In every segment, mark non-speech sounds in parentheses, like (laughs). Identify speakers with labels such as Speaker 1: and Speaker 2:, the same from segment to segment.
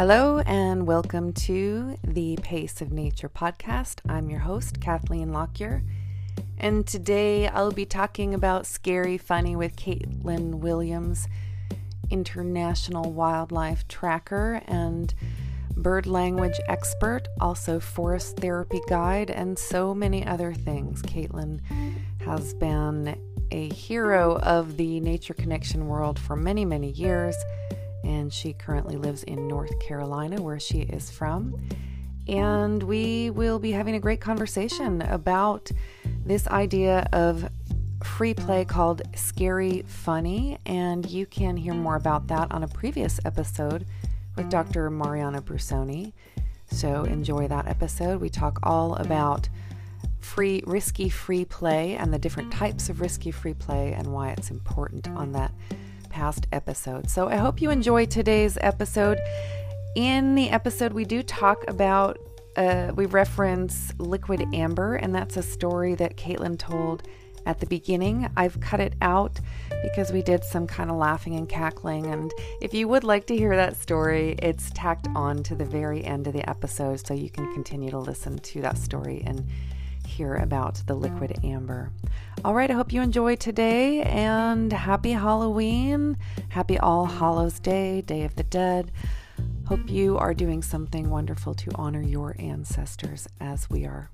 Speaker 1: Hello, and welcome to the Pace of Nature podcast. I'm your host, Kathleen Lockyer, and today I'll be talking about Scary Funny with Caitlin Williams, international wildlife tracker and bird language expert, also forest therapy guide, and so many other things. Caitlin has been a hero of the nature connection world for many, many years and she currently lives in North Carolina, where she is from. And we will be having a great conversation about this idea of free play called Scary Funny. And you can hear more about that on a previous episode with Dr. Mariana Brussoni. So enjoy that episode. We talk all about free risky free play and the different types of risky free play and why it's important on that past episodes. So I hope you enjoy today's episode. In the episode, we do talk about, uh, we reference liquid amber, and that's a story that Caitlin told at the beginning. I've cut it out because we did some kind of laughing and cackling. And if you would like to hear that story, it's tacked on to the very end of the episode so you can continue to listen to that story and hear about the liquid amber. All right, I hope you enjoy today and happy Halloween. Happy All Hallows Day, Day of the Dead. Hope you are doing something wonderful to honor your ancestors as we are.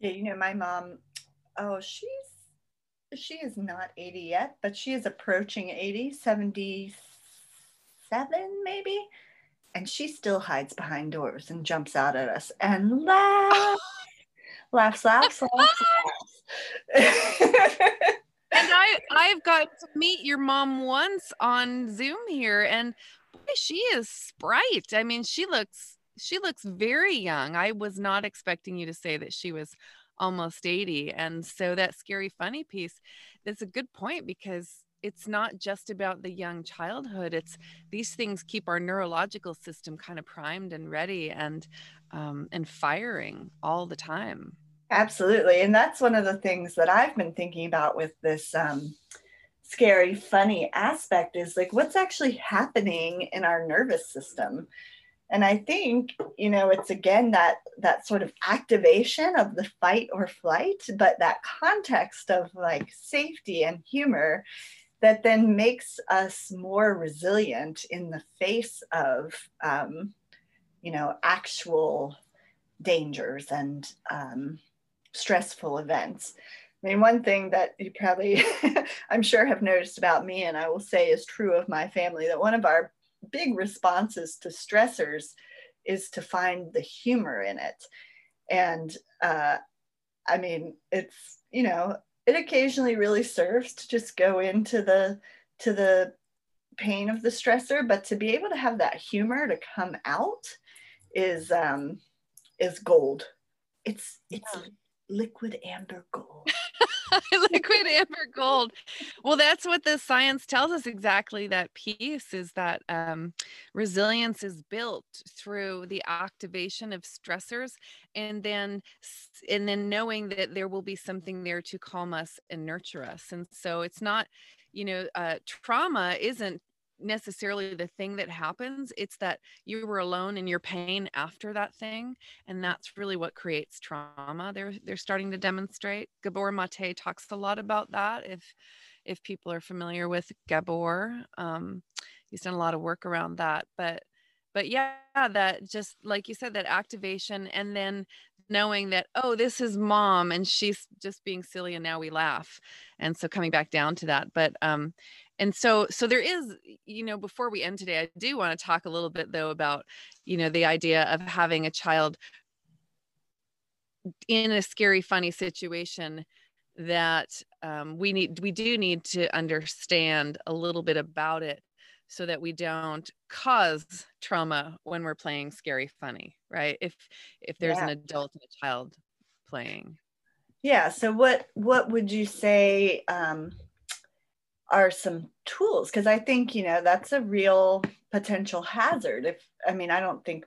Speaker 2: Yeah, you know, my mom, oh, she's she is not 80 yet, but she is approaching 80, 77 maybe and she still hides behind doors and jumps out at us and (laughs) laughs, laughs, laughs, laughs, laughs.
Speaker 1: and I I've got to meet your mom once on Zoom here, and boy, she is sprite. I mean, she looks she looks very young. I was not expecting you to say that she was almost 80. And so that scary funny piece, that's a good point because it's not just about the young childhood it's these things keep our neurological system kind of primed and ready and um, and firing all the time.
Speaker 2: Absolutely and that's one of the things that i've been thinking about with this um, scary funny aspect is like what's actually happening in our nervous system? And i think you know it's again that that sort of activation of the fight or flight but that context of like safety and humor that then makes us more resilient in the face of um, you know actual dangers and um, stressful events. I mean one thing that you probably (laughs) i'm sure have noticed about me and i will say is true of my family that one of our big responses to stressors is to find the humor in it. And uh, i mean it's you know it occasionally really serves to just go into the to the pain of the stressor but to be able to have that humor to come out is um is gold it's it's yeah. liquid amber gold (laughs)
Speaker 1: liquid amber gold. Well that's what the science tells us exactly that piece is that um, resilience is built through the activation of stressors and then and then knowing that there will be something there to calm us and nurture us. And so it's not you know uh, trauma isn't necessarily the thing that happens it's that you were alone in your pain after that thing and that's really what creates trauma. They're they're starting to demonstrate. Gabor Maté talks a lot about that if if people are familiar with gabor. Um, he's done a lot of work around that but but yeah that just like you said that activation and then knowing that oh this is mom and she's just being silly and now we laugh. And so coming back down to that but um and so so there is you know before we end today i do want to talk a little bit though about you know the idea of having a child in a scary funny situation that um, we need we do need to understand a little bit about it so that we don't cause trauma when we're playing scary funny right if if there's yeah. an adult and a child playing
Speaker 2: yeah so what what would you say um are some tools because i think you know that's a real potential hazard. If i mean i don't think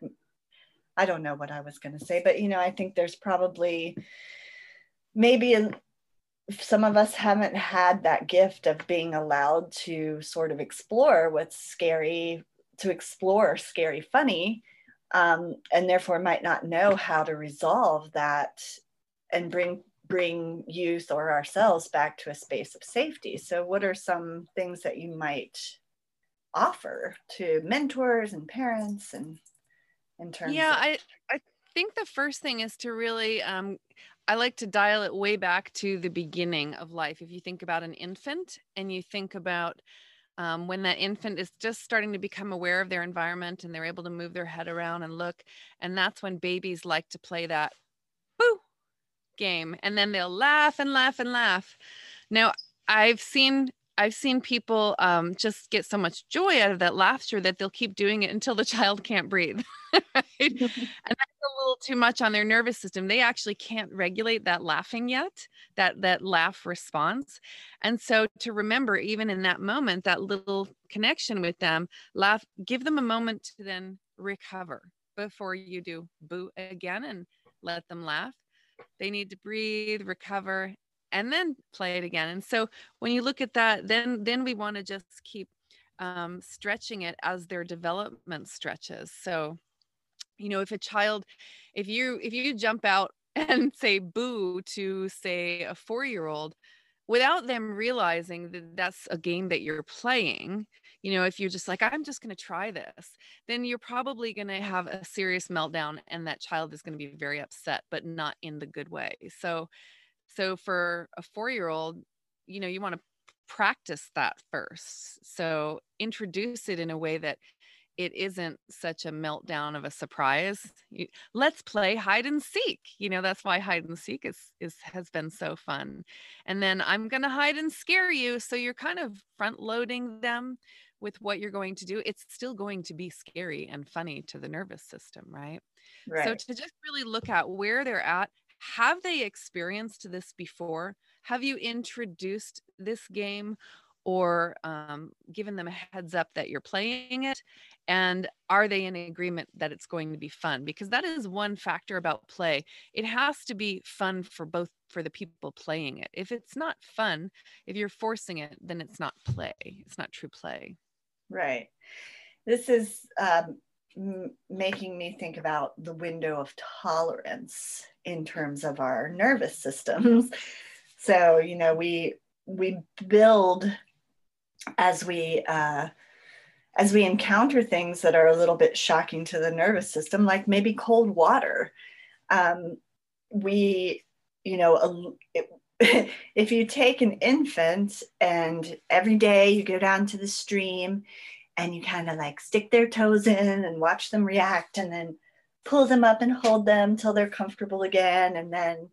Speaker 2: i don't know what i was going to say but you know i think there's probably maybe a, some of us haven't had that gift of being allowed to sort of explore what's scary, to explore scary funny, um, and therefore might not know how to resolve that and bring bring youth or ourselves back to a space of safety. So, what are some things that you might offer to mentors and parents and in terms?
Speaker 1: Yeah, of- I I think the first thing is to really um, I like to dial it way back to the beginning of life. If you think about an infant and you think about um, when that infant is just starting to become aware of their environment and they're able to move their head around and look, and that's when babies like to play that game and then they'll laugh and laugh and laugh. Now, I've seen I've seen people um, just get so much joy out of that laughter that they'll keep doing it until the (laughs) child can't breathe. right? (laughs) and that's a little too much on their nervous system. They actually can't regulate that laughing yet, that that laugh response. And so to remember, even in that moment, that little connection with them, laugh, give them a moment to then recover before you do boo again and let them laugh. They need to breathe, recover, and then play it again. And so when you look at that, then then we want to just keep um, stretching it as their development stretches. So, you know, if a child, if you if you jump out (laughs) and say boo to say a four year old, without them realizing that that's a game that you're playing you know if you're just like i'm just going to try this then you're probably going to have a serious meltdown and that child is going to be very upset but not in the good way so so for a four year old, you know, you want to practice that first. So introduce it in a way that it isn't such a meltdown of a surprise. You, let's play hide and seek. You know, that's why hide and seek is is has been so fun. And then I'm going to hide and scare you so you're kind of front loading them with what you're going to do. It's still going to be scary and funny to the nervous system, right? Right. So to just really look at where they're at, have they experienced this before? Have you introduced this game or um, given them a heads up that you're playing it? And are they in agreement that it's going to be fun? Because that is one factor about play. It has to be fun for both for the people playing it. If it's not fun, if you're forcing it, then it's not play. It's not true play.
Speaker 2: Right. This is um, making me think about the window of tolerance in terms of our nervous systems. (laughs) So, you know, we we build as we uh, as we encounter things that are a little bit shocking to the nervous system, like maybe cold water. Um, we, you know, it, (laughs) if you take an infant and every day you go down to the stream and you kind of like stick their toes in and watch them react and then pull them up and hold them till they're comfortable again and then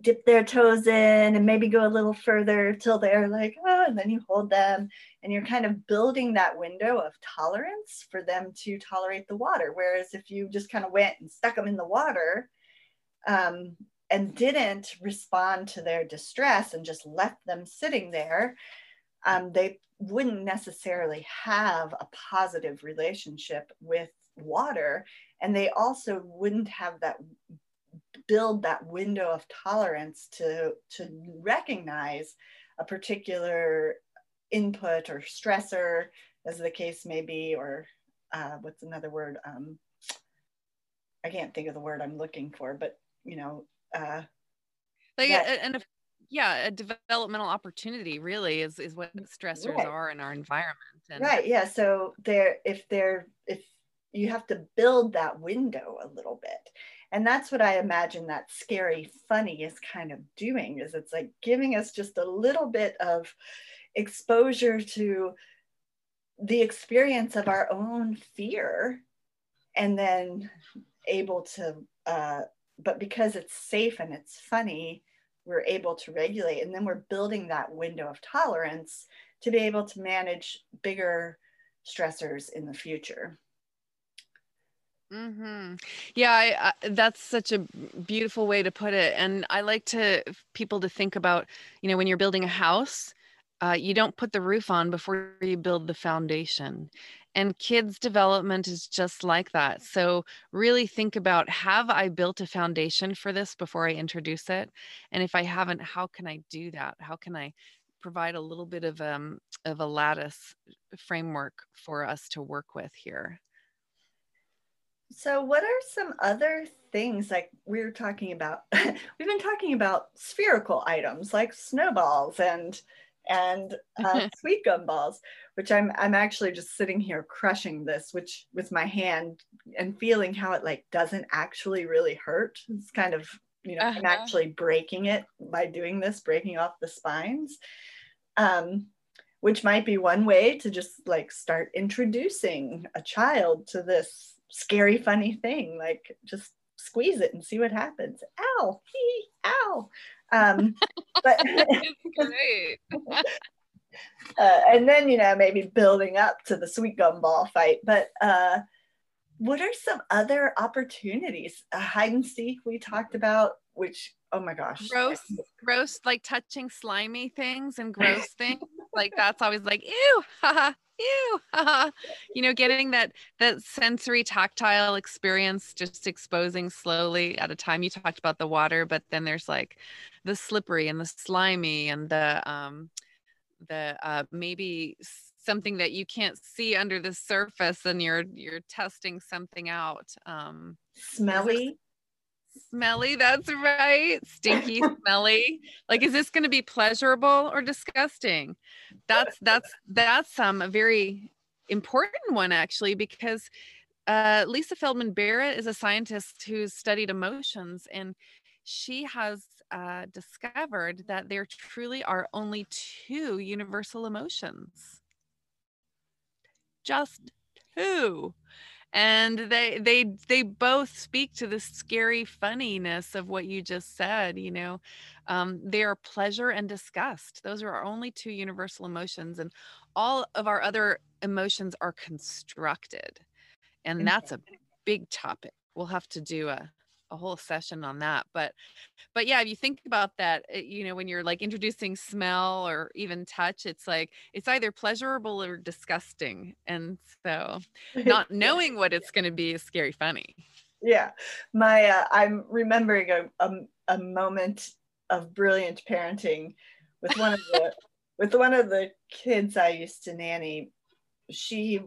Speaker 2: dip their toes in and maybe go a little further till they're like oh and then you hold them and you're kind of building that window of tolerance for them to tolerate the water. Whereas if you just kind of went and stuck them in the water um, and didn't respond to their distress and just left them sitting there um, they wouldn't necessarily have a positive relationship with water. And they also wouldn't have that build that window of tolerance to to recognize a particular input or stressor as the case may be or uh, what's another word um, i can't think of the word i'm looking for but you know uh,
Speaker 1: like that, and yeah a developmental opportunity really is is what stressors right. are in our environment
Speaker 2: and right yeah so there if they're if you have to build that window a little bit and that's what i imagine that scary funny is kind of doing is it's like giving us just a little bit of exposure to the experience of our own fear and then able to uh, but because it's safe and it's funny we're able to regulate and then we're building that window of tolerance to be able to manage bigger stressors in the future
Speaker 1: hmm Yeah, I, I, that's such a beautiful way to put it. And I like to people to think about, you know, when you're building a house, uh, you don't put the roof on before you build the foundation. And kids' development is just like that. So, really think about have I built a foundation for this before I introduce it? And if I haven't, how can I do that? How can I provide a little bit of um of a lattice framework for us to work with here?
Speaker 2: So, what are some other things like we were talking about? (laughs) we've been talking about spherical items like snowballs and and uh, (laughs) sweet gum balls, which I'm I'm actually just sitting here crushing this, which with my hand and feeling how it like doesn't actually really hurt. It's kind of you know uh-huh. I'm actually breaking it by doing this, breaking off the spines. Um, which might be one way to just like start introducing a child to this scary, funny thing. Like just squeeze it and see what happens. Ow, hee, ow. Um, (laughs) but great. (laughs) uh, and then you know maybe building up to the sweet gum ball fight. But uh, what are some other opportunities? Uh, hide and seek we talked about, which oh my gosh,
Speaker 1: gross, gross, like touching slimy things and gross (laughs) things. like that's always like ew, haha, ew. You know, getting that that sensory tactile experience, just exposing slowly at a time. You talked about the water, but then there's like the slippery and the slimy and the um the uh maybe something that you can't see under the surface and you're you're testing something out um
Speaker 2: smelly?
Speaker 1: Smelly that's right stinky (laughs) smelly. Like is this going to be pleasurable or disgusting? That's that's that's um a very important one actually because uh, lisa feldman barrett is a scientist who's studied emotions and she has uh, discovered that there truly are only two universal emotions. Just two. And they they they both speak to the scary funniness of what you just said you know? Um, they are pleasure and disgust. Those are our only two universal emotions and all of our other emotions are constructed. And that's a big topic. We'll have to do a a whole session on that but but yeah if you think about that you know when you're like introducing smell or even touch it's like it's either pleasurable or disgusting and so (laughs) not knowing what it's going to be is scary funny.
Speaker 2: Yeah my uh, i'm remembering a, a, a moment of brilliant parenting with one of the (laughs) with one of the kids i used to nanny. She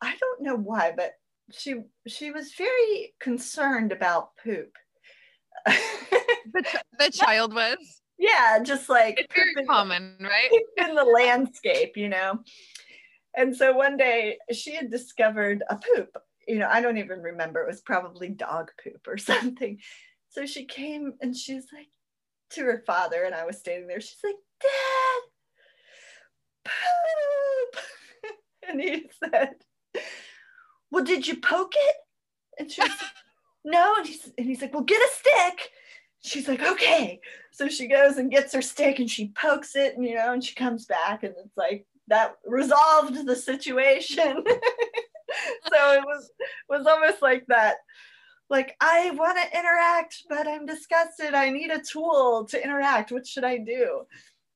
Speaker 2: i don't know why but she she was very concerned about poop. (laughs)
Speaker 1: the, the child was.
Speaker 2: Yeah, just like
Speaker 1: it's very common, right?
Speaker 2: In the landscape, you know. And so one day she had discovered a poop. You know, I don't even remember. It was probably dog poop or (laughs) something. So she came and she's like to her father, and I was standing there. She's like, Dad, poop. (laughs) and he said, well, did you poke it? And she's like, (laughs) no. And he's, and he's like, well, get a stick. She's like, okay. So she goes and gets her stick and she pokes it, and you know, and she comes back, and it's like that resolved the situation. (laughs) so it was was almost like that like i want to interact but i'm disgusted i need a tool to interact what should i do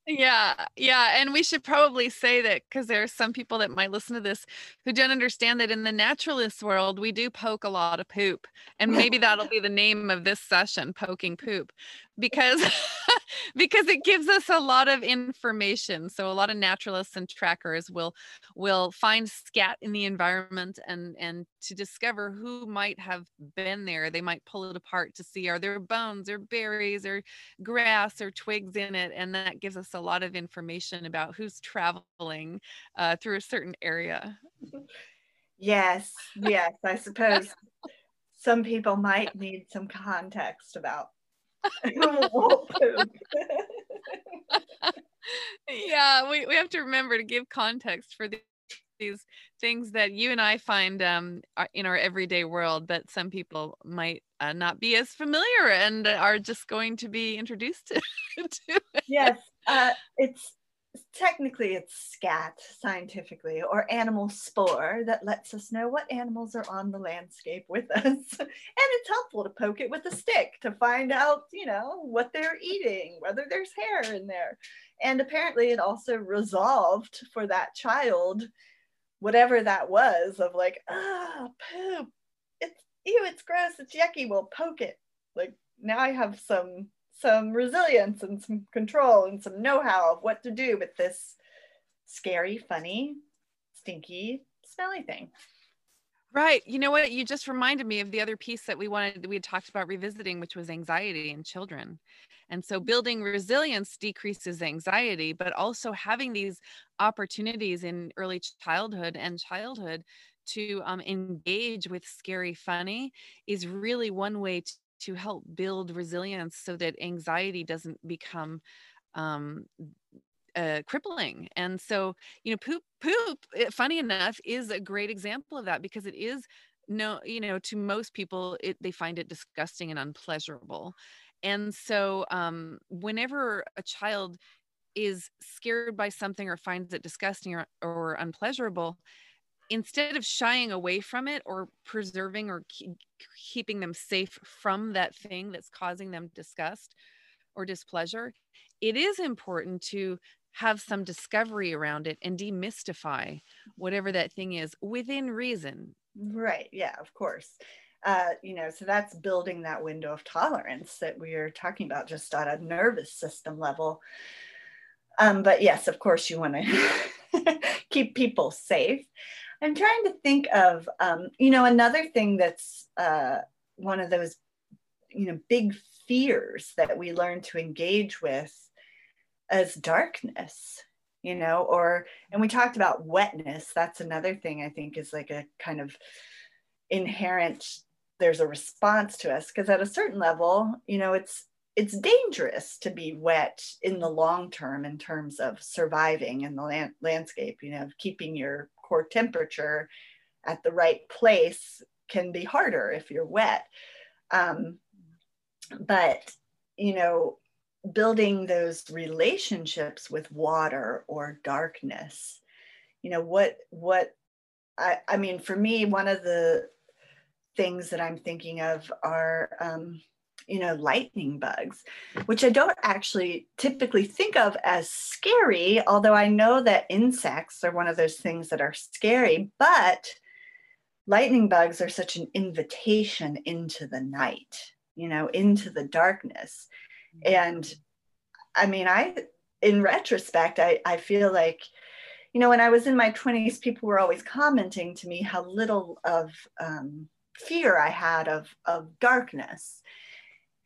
Speaker 1: yeah, yeah. And we should probably say that because there are some people that might listen to this who don't understand that in the naturalist world, we do poke a lot of poop. And maybe that'll be the name of this session, Poking Poop because (laughs) because it gives us a lot of information so a lot of naturalists and trackers will will find scat in the environment and and to discover who might have been there. They might pull it apart to see are there bones or berries or grass or twigs in it? And that gives us a lot of information about who's traveling uh, through a certain area.
Speaker 2: Yes yes i suppose (laughs) some people might need some context about
Speaker 1: yeah, we, we have to remember to give context for the, these things that you and I find um, in our everyday world that some people might uh, not be as familiar and are just going to be introduced to. (laughs)
Speaker 2: to yes, uh, it's technically it's scat scientifically or animal spoor that lets us know what animals are on the landscape with (laughs) us. And it's helpful to poke it with a stick to find out you know what they're eating whether there's hair in there. And apparently it also resolved for that child whatever that was of like ah poop. It's ew it's gross. It's yucky. We'll poke it. Like now i have some some resilience and some control and some know-how of what to do with this scary funny stinky smelly thing
Speaker 1: Right. You know what? You just reminded me of the other piece that we wanted, we had talked about revisiting, which was anxiety in children. And so building resilience decreases anxiety, but also having these opportunities in early childhood and childhood to um, engage with scary funny is really one way to, help build resilience so that anxiety doesn't become um, uh, crippling. And so, you know, poop, poop, eh, funny enough, is a great example of that because it is no, you know, to most people, it they find it disgusting and unpleasurable. And so, um, whenever a child is scared by something or finds it disgusting or, or unpleasurable, instead of shying away from it or preserving or keep, keeping them safe from that thing that's causing them disgust or displeasure, it is important to have some discovery around it and demystify whatever that thing is within reason.
Speaker 2: Right. Yeah, of course. Uh, you know, so that's building that window of tolerance that we are talking about just on a nervous system level. Um, but yes, of course, you want to (laughs) keep people safe. I'm trying to think of, um, you know, another thing that's uh, one of those, you know, big fears that we learn to engage with as darkness you know or and we talked about wetness. That's another thing i think is like a kind of inherent there's a response to us because at a certain level you know it's it's dangerous to be wet in the long term in terms of surviving in the land, landscape you know keeping your core temperature at the right place can be harder if you're wet. Um, but you know building those relationships with water or darkness you know what what i i mean for me one of the things that i'm thinking of are um, you know lightning bugs which i don't actually typically think of as scary although i know that insects are one of those things that are scary but lightning bugs are such an invitation into the night you know into the darkness. And i mean i in retrospect i i feel like you know when i was in my 20s people were always commenting to me how little of um, fear i had of of darkness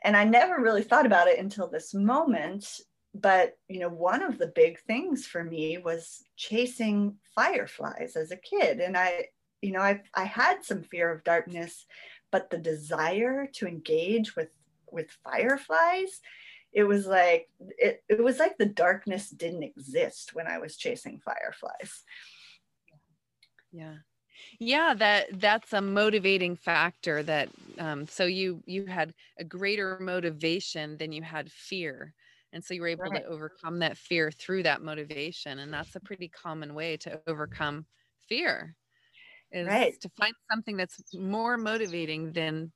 Speaker 2: and i never really thought about it until this moment but you know one of the big things for me was chasing fireflies as a kid. And i you know i i had some fear of darkness but the desire to engage with with fireflies it was like it, it was like the darkness didn't exist when i was chasing fireflies.
Speaker 1: Yeah yeah that that's a motivating factor that um, so you you had a greater motivation than you had fear and so you were able right. to overcome that fear through that motivation and that's a pretty common way to overcome fear is right. to find something that's more motivating than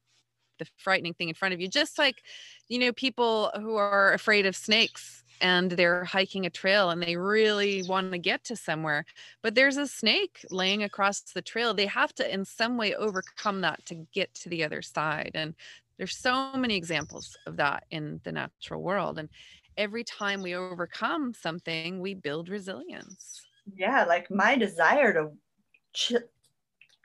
Speaker 1: the frightening thing in front of you just like you know people who are afraid of snakes and they're hiking a trail and they really want to get to somewhere but there's a snake laying across the trail they have to in some way overcome that to get to the other side and there's so many examples of that in the natural world and every time we overcome something we build resilience.
Speaker 2: Yeah like my desire to ch-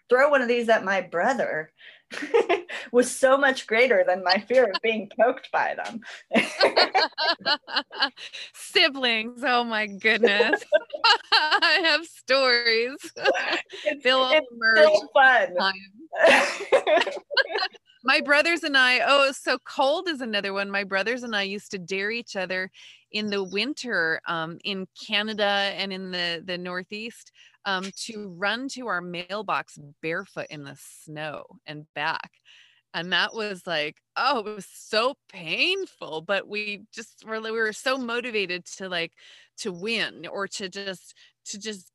Speaker 2: throw one of these at my brother (laughs) was so much greater than my fear of being poked by them. (laughs)
Speaker 1: Siblings, oh my goodness. (laughs) I have stories.
Speaker 2: It's, They'll it's still fun.
Speaker 1: my brothers and I, oh, so cold is another one. My brothers and I used to dare each other in the winter um, in Canada and in the, the Northeast um, to run to our mailbox barefoot in the snow and back. And that was like, oh, it was so painful, but we just were, we were so motivated to like, to win or to just, to just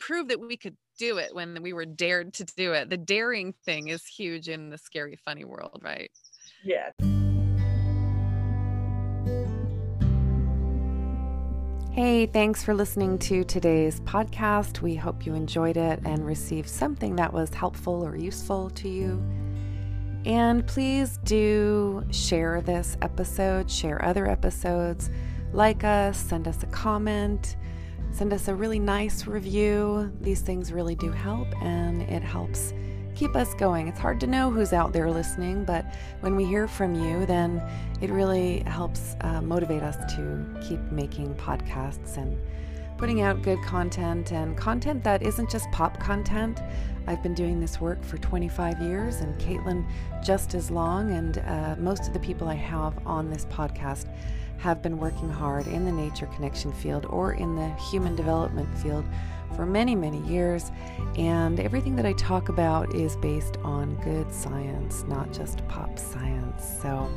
Speaker 1: prove that we could do it when we were dared to do it. The daring thing is huge in the scary, funny world, right?
Speaker 2: Yeah.
Speaker 1: Hey, thanks for listening to today's podcast. We hope you enjoyed it and received something that was helpful or useful to you. And please do share this episode, share other episodes, like us, send us a comment, send us a really nice review. These things really do help and it helps keep us going. It's hard to know who's out there listening, but when we hear from you, then it really helps uh, motivate us to keep making podcasts and putting out good content and content that isn't just pop content. I've been doing this work for 25 years, and Caitlin just as long, and uh, most of the people I have on this podcast have been working hard in the nature connection field or in the human development field for many, many years. And everything that I talk about is based on good science, not just pop science. So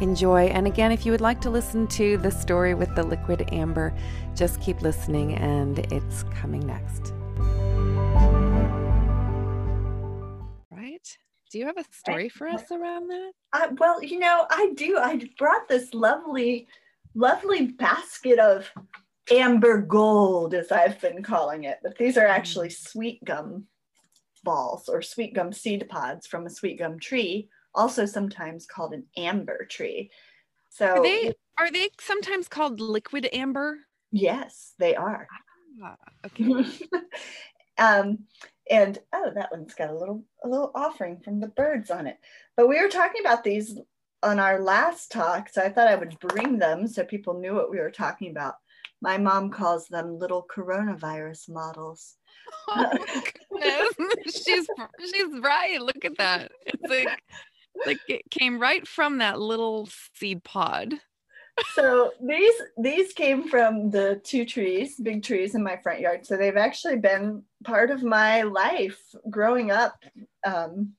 Speaker 1: enjoy. And again, if you would like to listen to the story with the liquid amber, just keep listening, and it's coming next. Right? Do you have a story for us around that?
Speaker 2: Uh, well, you know, I do. I brought this lovely, lovely basket of amber gold, as I've been calling it. But these are actually sweet gum balls or sweet gum seed pods from a sweet gum tree, also sometimes called an amber tree. So
Speaker 1: are they are they sometimes called liquid amber?
Speaker 2: Yes, they are.
Speaker 1: Ah, okay. (laughs)
Speaker 2: um, and oh, that one's got a little a little offering from the birds on it. But we were talking about these on our last talk, so I thought I would bring them so people knew what we were talking about. My mom calls them little coronavirus models. (laughs)
Speaker 1: Oh (laughs) she's she's right. Look at that. It's like like it came right from that little seed pod.
Speaker 2: so these these came from the two trees, big trees in my front yard. So they've actually been part of my life growing up. Um,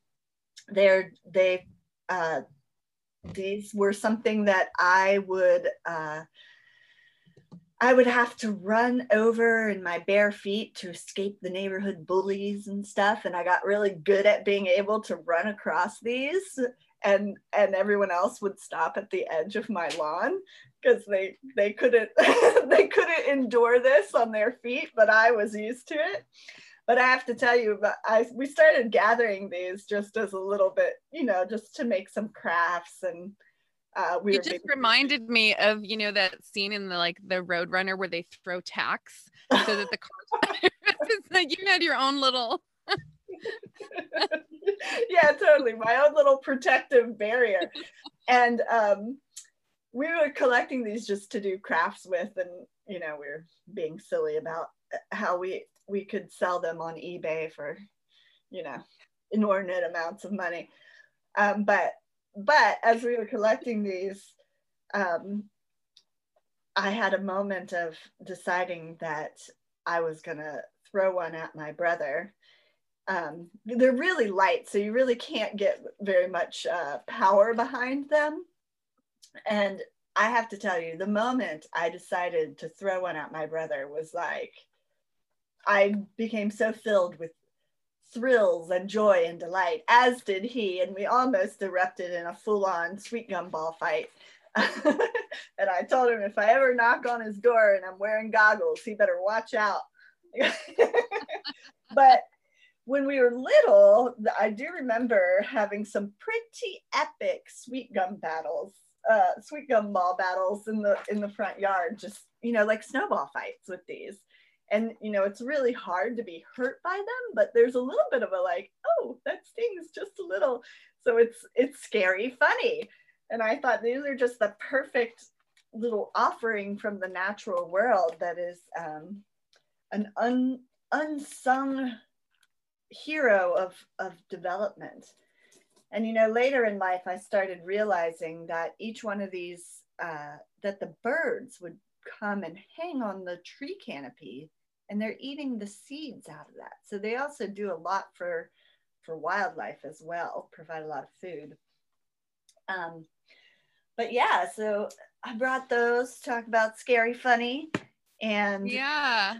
Speaker 2: they're they uh, these were something that I would uh, I would have to run over in my bare feet to escape the neighborhood bullies and stuff. And I got really good at being able to run across these and and everyone else would stop at the edge of my lawn because they they couldn't (laughs) they couldn't endure this on their feet, but I was used to it. But I have to tell you, but I we started gathering these just as a little bit, you know, just to make some crafts and uh, we
Speaker 1: it just reminded me of you know that scene in the like the Roadrunner where they throw tacks so that the (laughs) (laughs) car. like you had your own little. (laughs)
Speaker 2: yeah, totally. My own little protective barrier, and um, we were collecting these just to do crafts with, and you know we are being silly about how we we could sell them on eBay for, you know, inordinate amounts of money. Um, but but as we were collecting these, um, I had a moment of deciding that I was gonna throw one at my brother. Um, they're really light, so you really can't get very much uh, power behind them. And I have to tell you, the moment I decided to throw one at my brother was like, I became so filled with thrills and joy and delight, as did he. And we almost erupted in a full on sweet gum ball fight. (laughs) and I told him if I ever knock on his door and I'm wearing goggles, he better watch out. (laughs) but when we were little, I do remember having some pretty epic sweet gum battles, uh, sweet gum ball battles in the in the front yard. Just you know, like snowball fights with these and you know it's really hard to be hurt by them but there's a little bit of a like oh that stings just a little. So it's it's scary funny. And i thought these are just the perfect little offering from the natural world that is um, an un, unsung hero of of development. And you know later in life i started realizing that each one of these uh, that the birds would come and hang on the tree canopy and they're eating the seeds out of that. So they also do a lot for for wildlife as well, provide a lot of food. Um, but yeah, so I brought those talk about scary funny and
Speaker 1: yeah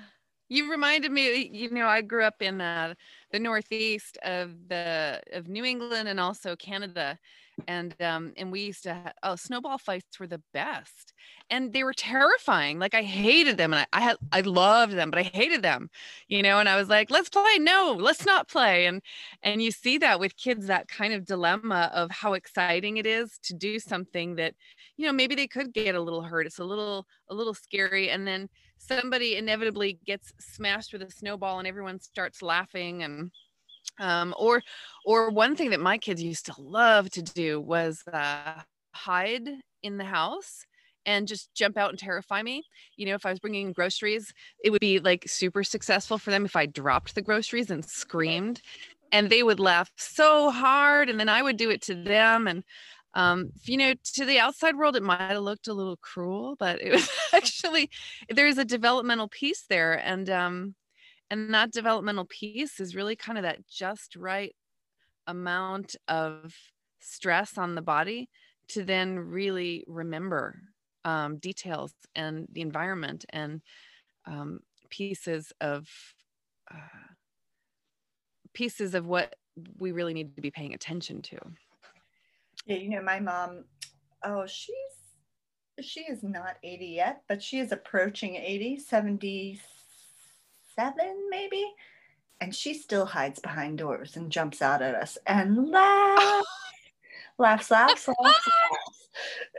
Speaker 1: You reminded me, you know, I grew up in uh, the northeast of the of New England and also Canada, and um, and we used to ha- oh snowball fights were the best, and they were terrifying. Like I hated them, and I, I had I loved them, but I hated them, you know. And I was like, let's play. No, let's not play. And and you see that with kids, that kind of dilemma of how exciting it is to do something that, you know, maybe they could get a little hurt. It's a little a little scary, and then somebody inevitably gets smashed with a snowball and everyone starts laughing and um, or or one thing that my kids used to love to do was uh, hide in the house and just jump out and terrify me. You know, if I was bringing groceries, it would be like super successful for them if I dropped the groceries and screamed. And they would laugh so hard. And then I would do it to them. And um, you know, to the outside world, it might have looked a little cruel, but it was (laughs) actually there's a developmental piece there, and um, and that developmental piece is really kind of that just right amount of stress on the body to then really remember um, details and the environment and um, pieces of uh, pieces of what we really need to be paying attention to.
Speaker 2: Yeah, you know, my mom, oh, she's she is not 80 yet, but she is approaching 80, 77 maybe. And she still hides behind doors and jumps out at us and (laughs) laughs, laughs, laughs, laughs, laughs.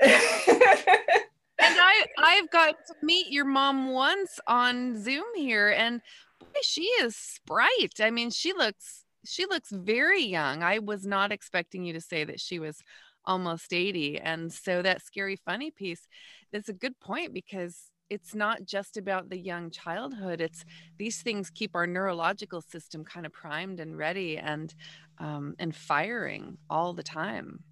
Speaker 1: and I I've got to meet your mom once on Zoom here, and boy, she is sprite. I mean, she looks she looks very young. I was not expecting you to say that she was almost 80. And so that scary funny piece, that's a good point because it's not just about the young childhood. It's these things keep our neurological system kind of primed and ready and um, and firing all the time.